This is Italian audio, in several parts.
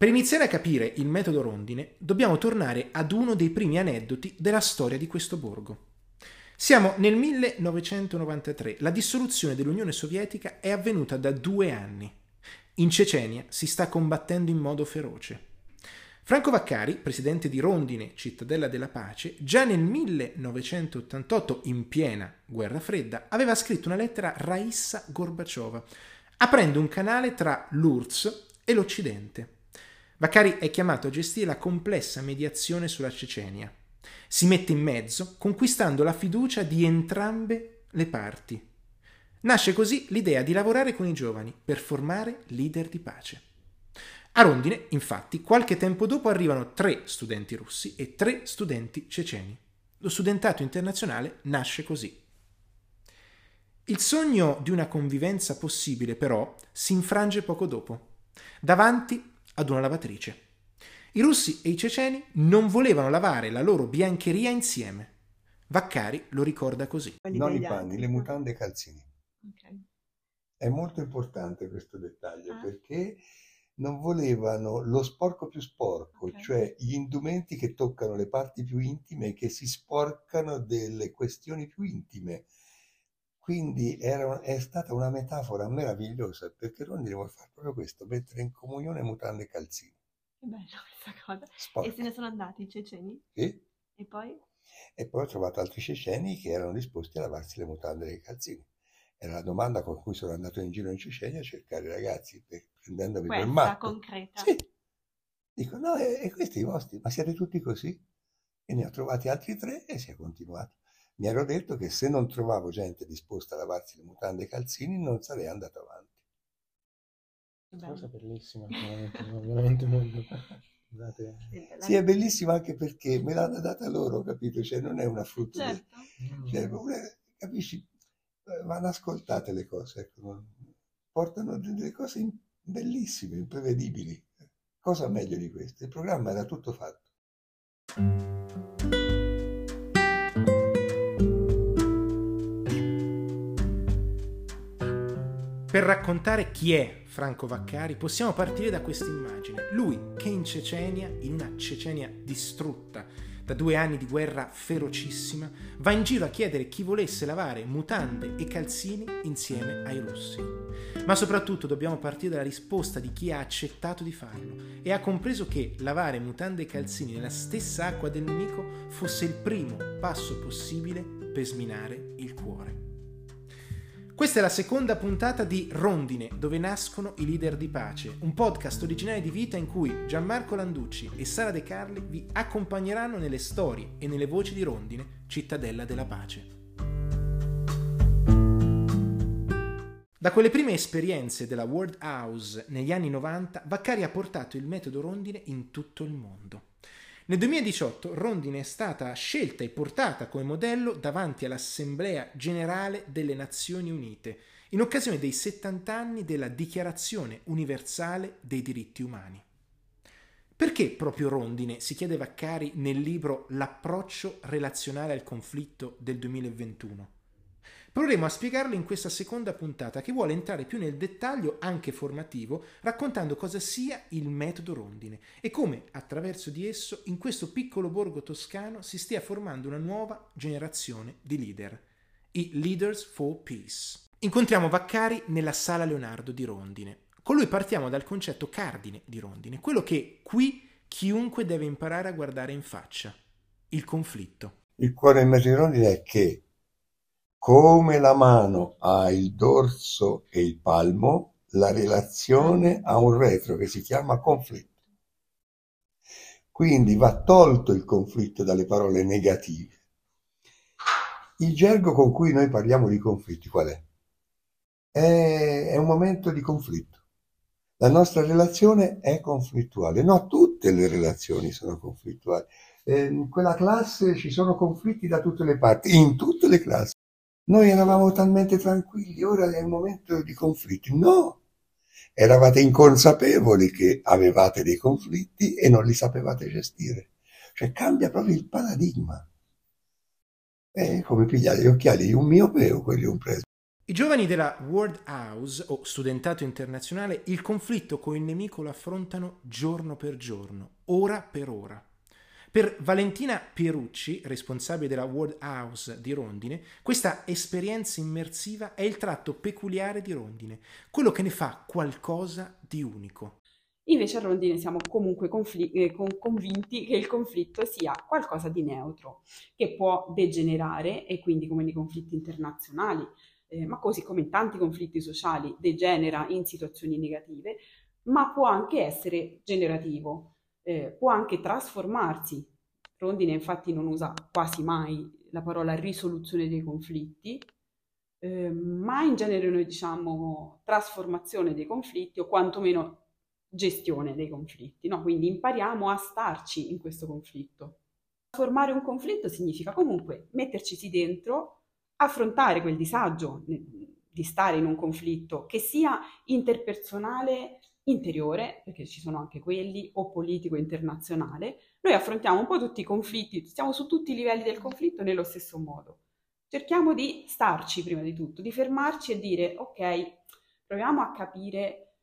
Per iniziare a capire il metodo rondine, dobbiamo tornare ad uno dei primi aneddoti della storia di questo borgo. Siamo nel 1993, la dissoluzione dell'Unione Sovietica è avvenuta da due anni. In Cecenia si sta combattendo in modo feroce. Franco Vaccari, presidente di Rondine, cittadella della pace, già nel 1988, in piena guerra fredda, aveva scritto una lettera a Raissa Gorbaciova, aprendo un canale tra l'URSS e l'Occidente. Vaccari è chiamato a gestire la complessa mediazione sulla Cecenia. Si mette in mezzo, conquistando la fiducia di entrambe le parti. Nasce così l'idea di lavorare con i giovani per formare leader di pace. A Rondine, infatti, qualche tempo dopo arrivano tre studenti russi e tre studenti ceceni. Lo studentato internazionale nasce così. Il sogno di una convivenza possibile, però, si infrange poco dopo. Davanti ad una lavatrice. I russi e i ceceni non volevano lavare la loro biancheria insieme. Vaccari lo ricorda così. Non i panni, le mutande e i calzini. Okay. È molto importante questo dettaglio ah. perché non volevano lo sporco più sporco, okay. cioè gli indumenti che toccano le parti più intime e che si sporcano delle questioni più intime. Quindi era, è stata una metafora meravigliosa perché Rondine vuole fare proprio questo, mettere in comunione mutande e calzini. Che bella questa cosa. Sporca. E se ne sono andati i ceceni? Sì. E poi? E poi ho trovato altri ceceni che erano disposti a lavarsi le mutande e i calzini. Era la domanda con cui sono andato in giro in Cecenia a cercare i ragazzi, per, prendendomi Questa, per matto. concreta. Sì. Dico, no, e, e questi i vostri? Ma siete tutti così? E ne ho trovati altri tre e si è continuato mi ero detto che se non trovavo gente disposta a lavarsi le mutande e i calzini non sarei andato avanti. Una cosa bellissima, veramente, molto... Scusate. Sì, è bellissima anche perché me l'hanno data loro, capito? Cioè non è una frutto. Certo. Di... Cioè, una... capisci? Eh, vanno ascoltate le cose, ecco. portano delle cose bellissime, imprevedibili. Cosa meglio di questo? Il programma era tutto fatto. Per raccontare chi è Franco Vaccari possiamo partire da questa immagine. Lui che in Cecenia, in una Cecenia distrutta da due anni di guerra ferocissima, va in giro a chiedere chi volesse lavare mutande e calzini insieme ai russi. Ma soprattutto dobbiamo partire dalla risposta di chi ha accettato di farlo e ha compreso che lavare mutande e calzini nella stessa acqua del nemico fosse il primo passo possibile per sminare il cuore. Questa è la seconda puntata di Rondine, dove nascono i leader di pace, un podcast originale di vita in cui Gianmarco Landucci e Sara De Carli vi accompagneranno nelle storie e nelle voci di Rondine, cittadella della pace. Da quelle prime esperienze della World House negli anni 90, Vaccari ha portato il metodo Rondine in tutto il mondo. Nel 2018 Rondine è stata scelta e portata come modello davanti all'Assemblea generale delle Nazioni Unite in occasione dei 70 anni della Dichiarazione universale dei diritti umani. Perché proprio Rondine, si chiede Vaccari nel libro L'approccio relazionale al conflitto del 2021? Proveremo a spiegarlo in questa seconda puntata che vuole entrare più nel dettaglio anche formativo, raccontando cosa sia il metodo rondine e come attraverso di esso in questo piccolo borgo toscano si stia formando una nuova generazione di leader, i Leaders for Peace. Incontriamo Vaccari nella sala Leonardo di Rondine. Con lui partiamo dal concetto cardine di Rondine, quello che qui chiunque deve imparare a guardare in faccia, il conflitto. Il cuore in mezzo di Rondine è che come la mano ha il dorso e il palmo, la relazione ha un retro che si chiama conflitto. Quindi va tolto il conflitto dalle parole negative. Il gergo con cui noi parliamo di conflitti qual è? È, un momento di conflitto. La nostra relazione è conflittuale. No, tutte le relazioni sono conflittuali. Eh, in quella classe ci sono conflitti da tutte le parti, in tutte le classi. Noi eravamo talmente tranquilli, ora è il momento di conflitti. No, eravate inconsapevoli che avevate dei conflitti e non li sapevate gestire. Cioè cambia proprio il paradigma. È come pigliare gli occhiali di un miope o quelli di un presbite. I giovani della World House o studentato internazionale il conflitto con il nemico lo affrontano giorno per giorno, ora per ora. Per Valentina Pierucci, responsabile della World House di Rondine, questa esperienza immersiva è il tratto peculiare di Rondine, quello che ne fa qualcosa di unico. Invece a Rondine siamo comunque confl- eh, convinti che il conflitto sia qualcosa di neutro, che può degenerare e quindi come nei conflitti internazionali, eh, ma così come in tanti conflitti sociali degenera in situazioni negative, ma può anche essere generativo, eh, può anche trasformarsi. Rondine infatti non usa quasi mai la parola risoluzione dei conflitti, eh, ma in genere noi diciamo trasformazione dei conflitti o quantomeno gestione dei conflitti, no? quindi impariamo a starci in questo conflitto. Formare un conflitto significa comunque metterci dentro, affrontare quel disagio di stare in un conflitto, che sia interpersonale interiore, perché ci sono anche quelli, o politico internazionale, noi affrontiamo un po' tutti i conflitti, stiamo su tutti i livelli del conflitto nello stesso modo. Cerchiamo di starci prima di tutto, di fermarci e dire ok, proviamo a capire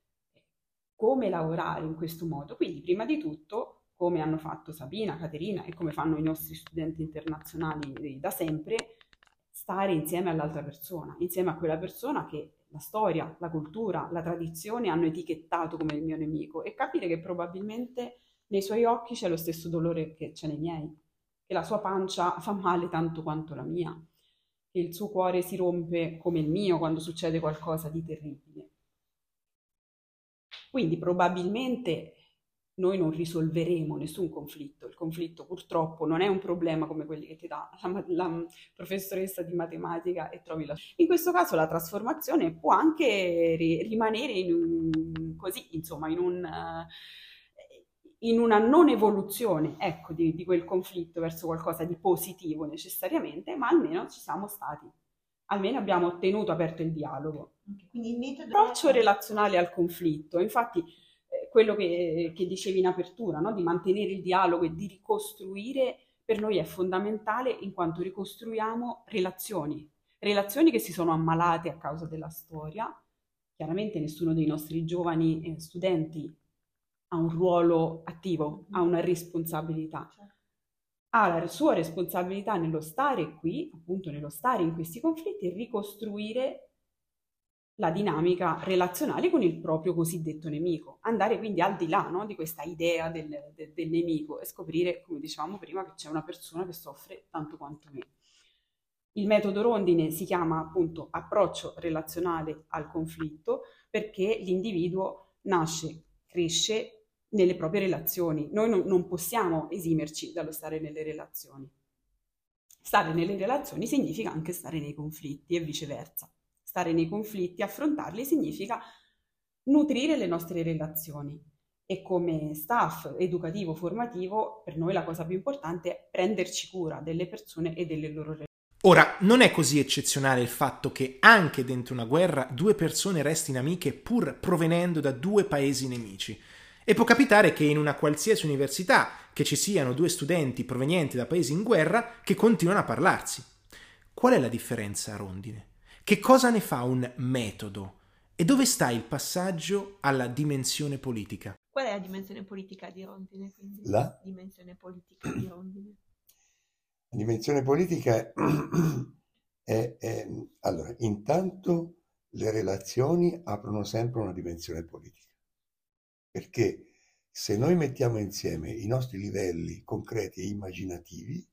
come lavorare in questo modo. Quindi prima di tutto, come hanno fatto Sabina, Caterina e come fanno i nostri studenti internazionali da sempre, stare insieme all'altra persona, insieme a quella persona che la storia, la cultura, la tradizione hanno etichettato come il mio nemico e capire che probabilmente nei suoi occhi c'è lo stesso dolore che c'è nei miei, che la sua pancia fa male tanto quanto la mia, che il suo cuore si rompe come il mio quando succede qualcosa di terribile. Quindi probabilmente noi non risolveremo nessun conflitto. Il conflitto purtroppo non è un problema come quelli che ti dà la, la professoressa di matematica e trovi la... In questo caso la trasformazione può anche ri, rimanere in un, così, insomma, in, un, in una non evoluzione, ecco, di, di quel conflitto verso qualcosa di positivo necessariamente, ma almeno ci siamo stati. Almeno abbiamo ottenuto aperto il dialogo. Quindi il metodo... Approccio relazionale al conflitto. Infatti quello che, che dicevi in apertura, no? di mantenere il dialogo e di ricostruire, per noi è fondamentale in quanto ricostruiamo relazioni, relazioni che si sono ammalate a causa della storia. Chiaramente nessuno dei nostri giovani eh, studenti ha un ruolo attivo, ha una responsabilità. Certo. Ha la sua responsabilità nello stare qui, appunto nello stare in questi conflitti e ricostruire la dinamica relazionale con il proprio cosiddetto nemico, andare quindi al di là no, di questa idea del, del, del, nemico e scoprire, come dicevamo prima, che c'è una persona che soffre tanto quanto me. Il metodo rondine si chiama appunto approccio relazionale al conflitto perché l'individuo nasce, cresce nelle proprie relazioni. Noi non, non possiamo esimerci dallo stare nelle relazioni. Stare nelle relazioni significa anche stare nei conflitti e viceversa stare nei conflitti, affrontarli significa nutrire le nostre relazioni. E come staff educativo formativo, per noi la cosa più importante è prenderci cura delle persone e delle loro relazioni. Ora, non è così eccezionale il fatto che anche dentro una guerra due persone restino amiche pur provenendo da due paesi nemici. E può capitare che in una qualsiasi università che ci siano due studenti provenienti da paesi in guerra che continuano a parlarsi. Qual è la differenza Rondine? Che cosa ne fa un metodo? E dove sta il passaggio alla dimensione politica? Qual è la dimensione politica di Rondine? Quindi? La dimensione politica di Rondine. La dimensione politica è, è, allora, intanto le relazioni aprono sempre una dimensione politica, perché se noi mettiamo insieme i nostri livelli concreti e immaginativi,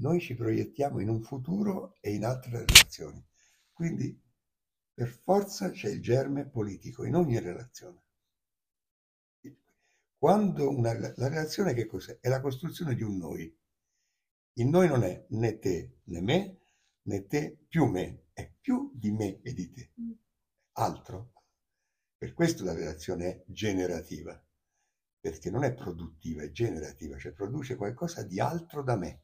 noi ci proiettiamo in un futuro e in altre relazioni. Quindi per forza c'è il germe politico in ogni relazione. Quando una, la relazione che cos'è? È la costruzione di un noi. Il noi non è né te né me, né te più me, è più di me e di te. Mm. Altro. Per questo la relazione è generativa, perché non è produttiva, è generativa, cioè produce qualcosa di altro da me.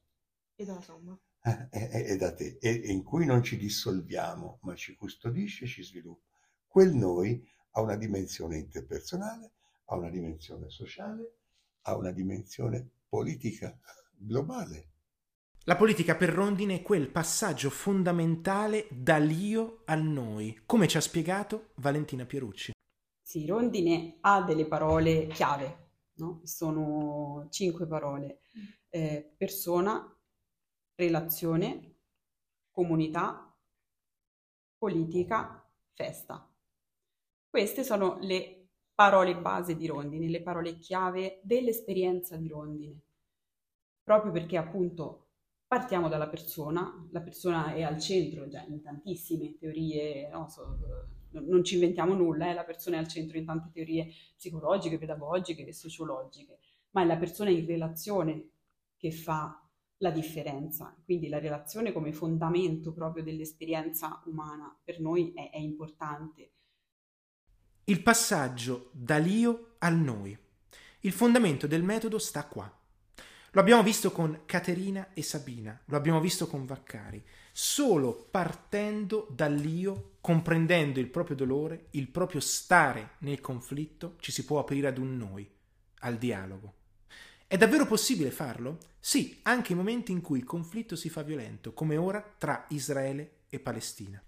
E dalla somma è, è, è da te, e in cui non ci dissolviamo, ma ci custodisce e ci sviluppa. Quel noi ha una dimensione interpersonale, ha una dimensione sociale, ha una dimensione politica globale. La politica per Rondine è quel passaggio fondamentale dall'io al noi, come ci ha spiegato Valentina Pierucci. Sì, Rondine ha delle parole chiave, no? sono cinque parole. Eh, persona, relazione, comunità, politica, festa. Queste sono le parole base di Rondine, le parole chiave dell'esperienza di Rondine, proprio perché appunto partiamo dalla persona, la persona è al centro già in tantissime teorie, no, so, non ci inventiamo nulla, eh, la persona è al centro in tante teorie psicologiche, pedagogiche e sociologiche, ma è la persona in relazione che fa la differenza, quindi la relazione come fondamento proprio dell'esperienza umana per noi è, è importante. Il passaggio dall'io al noi. Il fondamento del metodo sta qua. Lo abbiamo visto con Caterina e Sabina, lo abbiamo visto con Vaccari. Solo partendo dall'io, comprendendo il proprio dolore, il proprio stare nel conflitto, ci si può aprire ad un noi, al dialogo. È davvero possibile farlo? Sì, anche in momenti in cui il conflitto si fa violento, come ora tra Israele e Palestina.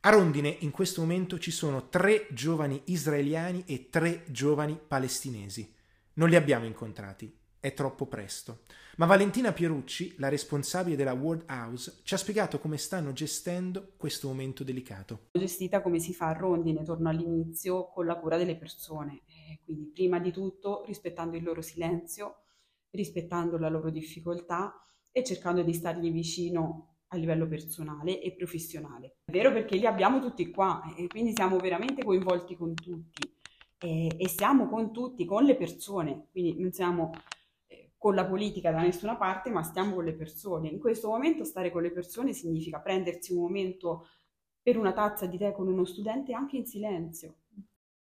A Rondine in questo momento ci sono tre giovani israeliani e tre giovani palestinesi. Non li abbiamo incontrati, è troppo presto. Ma Valentina Pierucci, la responsabile della World House, ci ha spiegato come stanno gestendo questo momento delicato. Gestita come si fa a Rondine, torno all'inizio, con la cura delle persone. Eh, quindi prima di tutto rispettando il loro silenzio, rispettando la loro difficoltà e cercando di stargli vicino a livello personale e professionale. È vero perché li abbiamo tutti qua e quindi siamo veramente coinvolti con tutti e, e siamo con tutti, con le persone, quindi non siamo con la politica da nessuna parte, ma stiamo con le persone. In questo momento stare con le persone significa prendersi un momento per una tazza di tè con uno studente anche in silenzio.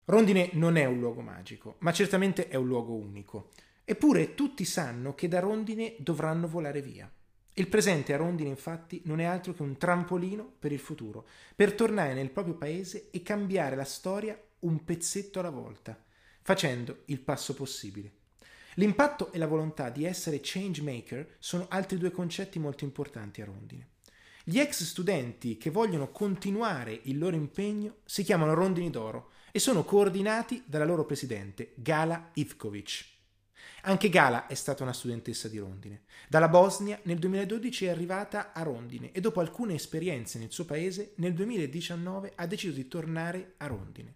Rondine non è un luogo magico, ma certamente è un luogo unico. Eppure tutti sanno che da Rondine dovranno volare via. Il presente a Rondine infatti non è altro che un trampolino per il futuro, per tornare nel proprio paese e cambiare la storia un pezzetto alla volta, facendo il passo possibile. L'impatto e la volontà di essere change maker sono altri due concetti molto importanti a Rondine. Gli ex studenti che vogliono continuare il loro impegno si chiamano Rondini d'Oro e sono coordinati dalla loro presidente, Gala Ivkovic. Anche Gala è stata una studentessa di Rondine. Dalla Bosnia nel 2012 è arrivata a Rondine e dopo alcune esperienze nel suo paese nel 2019 ha deciso di tornare a Rondine.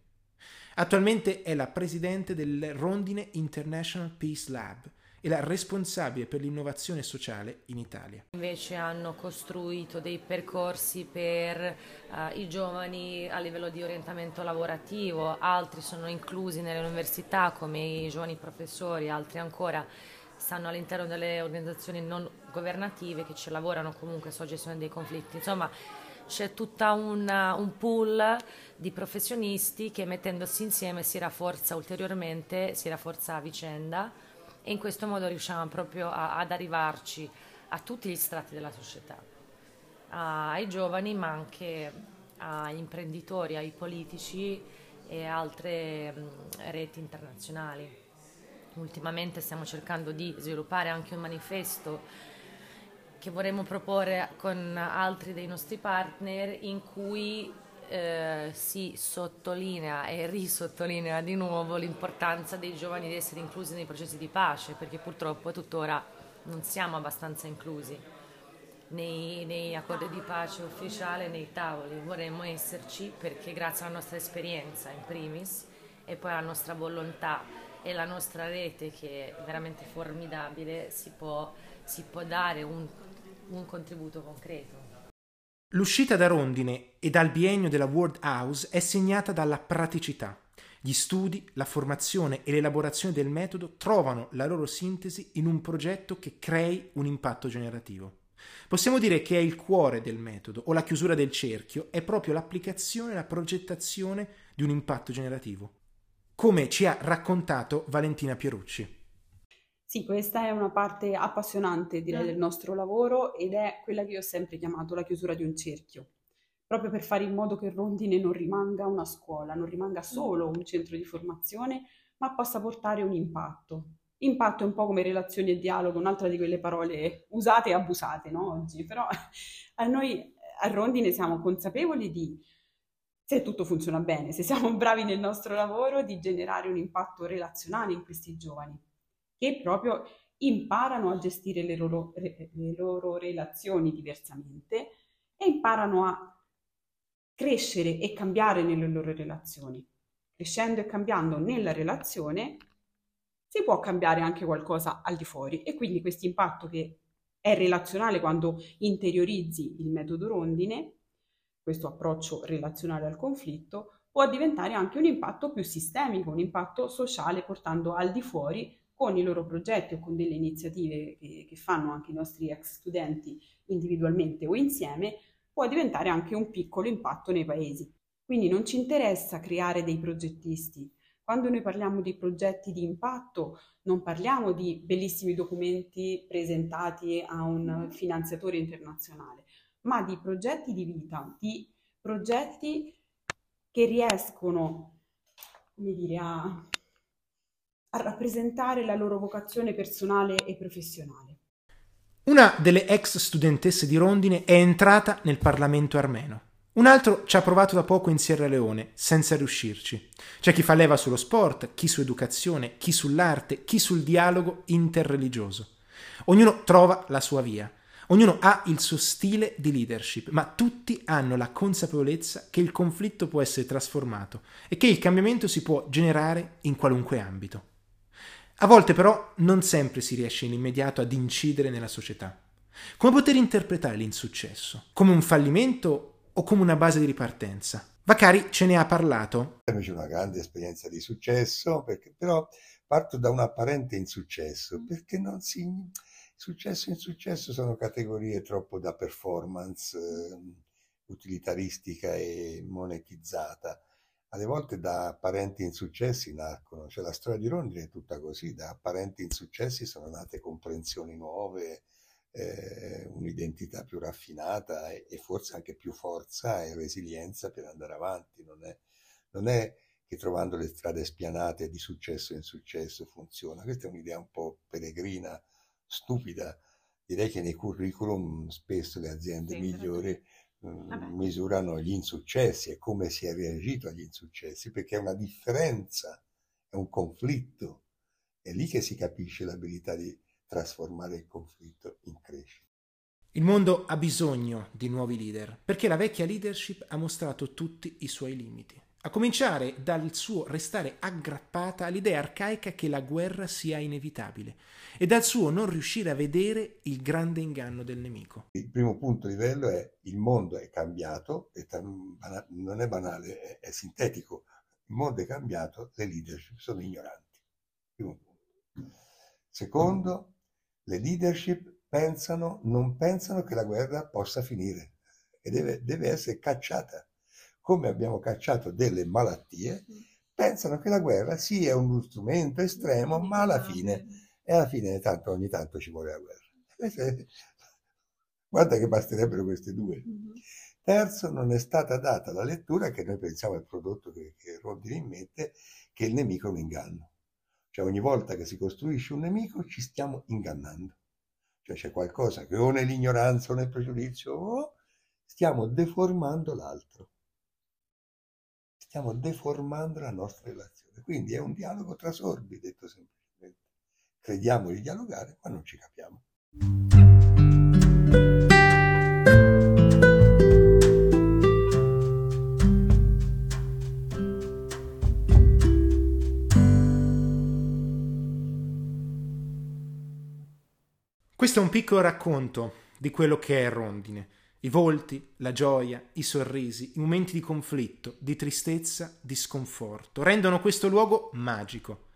Attualmente è la presidente del Rondine International Peace Lab e la responsabile per l'innovazione sociale in Italia. Invece hanno costruito dei percorsi per uh, i giovani a livello di orientamento lavorativo, altri sono inclusi nelle università come i giovani professori, altri ancora stanno all'interno delle organizzazioni non governative che ci lavorano comunque sulla gestione dei conflitti. Insomma, c'è tutta una, un pool di professionisti che mettendosi insieme si rafforza ulteriormente, si rafforza a vicenda e in questo modo riusciamo proprio a, ad arrivarci a tutti gli strati della società, ai giovani ma anche agli imprenditori, ai politici e altre reti internazionali. Ultimamente stiamo cercando di sviluppare anche un manifesto che vorremmo proporre con altri dei nostri partner in cui eh, si sottolinea e risottolinea di nuovo l'importanza dei giovani di essere inclusi nei processi di pace, perché purtroppo tuttora non siamo abbastanza inclusi nei, nei accordi di pace ufficiali, nei tavoli. Vorremmo esserci perché grazie alla nostra esperienza in primis e poi alla nostra volontà e la nostra rete che è veramente formidabile si può, si può dare un un contributo concreto. L'uscita da Rondine e dal biennio della World House è segnata dalla praticità. Gli studi, la formazione e l'elaborazione del metodo trovano la loro sintesi in un progetto che crei un impatto generativo. Possiamo dire che è il cuore del metodo o la chiusura del cerchio è proprio l'applicazione e la progettazione di un impatto generativo, come ci ha raccontato Valentina Pierucci. Sì, questa è una parte appassionante, direi, mm. del nostro lavoro ed è quella che io ho sempre chiamato la chiusura di un cerchio, proprio per fare in modo che Rondine non rimanga una scuola, non rimanga mm. solo un centro di formazione, ma possa portare un impatto Impatto è un po' come relazioni e dialogo, un'altra di quelle parole usate e abusate no, oggi, però a noi a Rondine siamo consapevoli di, se tutto funziona bene, se siamo bravi nel nostro lavoro, di generare un impatto relazionale in questi giovani, che proprio imparano a gestire le loro, le loro relazioni diversamente e imparano a crescere e cambiare nelle loro relazioni. Crescendo e cambiando nella relazione si può cambiare anche qualcosa al di fuori e quindi questo impatto che è relazionale quando interiorizzi il metodo rondine, questo approccio relazionale al conflitto, può diventare anche un impatto più sistemico, un impatto sociale portando al di fuori con i loro progetti o con delle iniziative che, che fanno anche i nostri ex studenti individualmente o insieme, può diventare anche un piccolo impatto nei paesi. Quindi non ci interessa creare dei progettisti, quando noi parliamo di progetti di impatto, non parliamo di bellissimi documenti presentati a un finanziatore internazionale, ma di progetti di vita, di progetti che riescono, come dire, a, a rappresentare la loro vocazione personale e professionale. Una delle ex studentesse di Rondine è entrata nel Parlamento armeno. Un altro ci ha provato da poco in Sierra Leone, senza riuscirci. C'è chi fa leva sullo sport, chi su educazione, chi sull'arte, chi sul dialogo interreligioso. Ognuno trova la sua via, ognuno ha il suo stile di leadership, ma tutti hanno la consapevolezza che il conflitto può essere trasformato e che il cambiamento si può generare in qualunque ambito. A volte però non sempre si riesce in immediato ad incidere nella società. Come poter interpretare l'insuccesso? Come un fallimento o come una base di ripartenza? Vacari ce ne ha parlato. C'è una grande esperienza di successo, perché, però parto da un apparente insuccesso, perché non si... Successo e insuccesso sono categorie troppo da performance, eh, utilitaristica e monetizzata. Alle volte da apparenti insuccessi nascono, cioè la storia di Rondine è tutta così, da apparenti insuccessi sono nate comprensioni nuove, eh, un'identità più raffinata e, e, forse anche più forza e resilienza per andare avanti. Non è, non è che trovando le strade spianate di successo in successo funziona. Questa è un'idea un po' peregrina, stupida. Direi che nei curriculum spesso le aziende sì, migliori mh, misurano gli insuccessi e come si è reagito agli insuccessi, perché è una differenza, è un conflitto. È lì che si capisce l'abilità di, trasformare il conflitto in crescita. Il mondo ha bisogno di nuovi leader, perché la vecchia leadership ha mostrato tutti i suoi limiti. A cominciare dal suo restare aggrappata all'idea arcaica che la guerra sia inevitabile e dal suo non riuscire a vedere il grande inganno del nemico. Il primo punto di livello è il mondo è cambiato, non è banale, è, è sintetico. Il mondo è cambiato, le leadership sono ignoranti. Primo punto. Secondo, le leadership pensano, non pensano che la guerra possa finire e deve, deve essere cacciata. Come abbiamo cacciato delle malattie, pensano che la guerra sia uno strumento estremo, ma alla fine, e alla fine tanto, ogni tanto ci vuole la guerra. Guarda che basterebbero queste due. Terzo, non è stata data la lettura che noi pensiamo al prodotto che, che Rondini mette, che il nemico è un inganno. Cioè ogni volta che si costruisce un nemico ci stiamo ingannando. Cioè c'è qualcosa che o nell'ignoranza o nel pregiudizio o stiamo deformando l'altro. Stiamo deformando la nostra relazione. Quindi è un dialogo tra sordi, detto semplicemente. Crediamo di dialogare, ma non ci capiamo. Questo è un piccolo racconto di quello che è Rondine. I volti, la gioia, i sorrisi, i momenti di conflitto, di tristezza, di sconforto rendono questo luogo magico.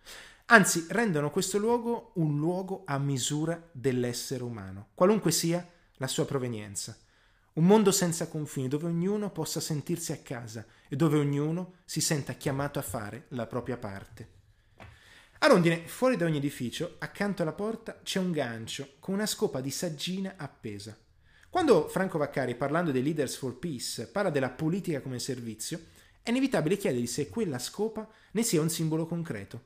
Anzi, rendono questo luogo un luogo a misura dell'essere umano, qualunque sia la sua provenienza. Un mondo senza confini dove ognuno possa sentirsi a casa e dove ognuno si senta chiamato a fare la propria parte. A Rondine, fuori da ogni edificio, accanto alla porta, c'è un gancio con una scopa di saggina appesa. Quando Franco Vaccari, parlando dei Leaders for Peace, parla della politica come servizio, è inevitabile chiedergli se quella scopa ne sia un simbolo concreto.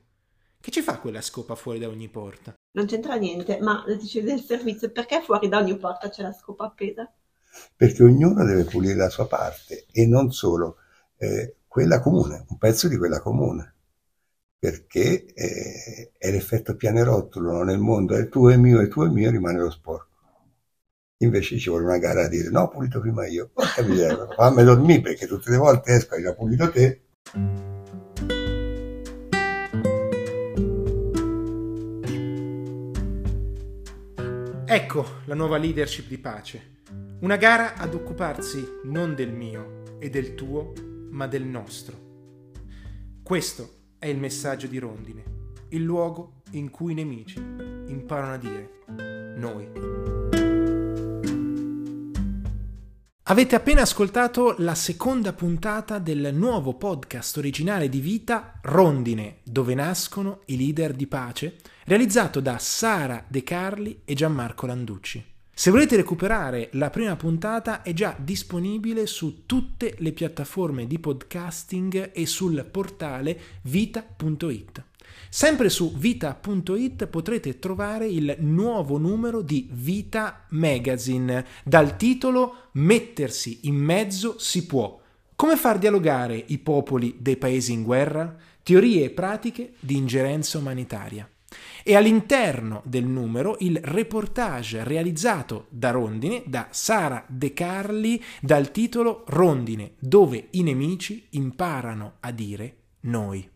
Che ci fa quella scopa fuori da ogni porta? Non c'entra niente, ma dice del servizio, perché fuori da ogni porta c'è la scopa appesa? Perché ognuno deve pulire la sua parte e non solo eh, quella comune, un pezzo di quella comune. Perché eh, è l'effetto pianerottolo nel mondo, è tuo e mio, è tuo e mio, rimane lo sporco. Invece ci vuole una gara a dire no, ho pulito prima io. Porca miseria, fammi dormire perché tutte le volte esco e già pulito te. Ecco la nuova leadership di pace. Una gara ad occuparsi non del mio e del tuo, ma del nostro. Questo è il messaggio di Rondine, il luogo in cui i nemici imparano a dire noi. Avete appena ascoltato la seconda puntata del nuovo podcast originale di Vita Rondine, dove nascono i leader di pace, realizzato da Sara De Carli e Gianmarco Landucci. Se volete recuperare la prima puntata è già disponibile su tutte le piattaforme di podcasting e sul portale vita.it. Sempre su vita.it potrete trovare il nuovo numero di Vita Magazine dal titolo Mettersi in mezzo si può. Come far dialogare i popoli dei paesi in guerra? Teorie e pratiche di ingerenza umanitaria. E all'interno del numero il reportage realizzato da Rondine, da Sara De Carli, dal titolo Rondine, dove i nemici imparano a dire noi.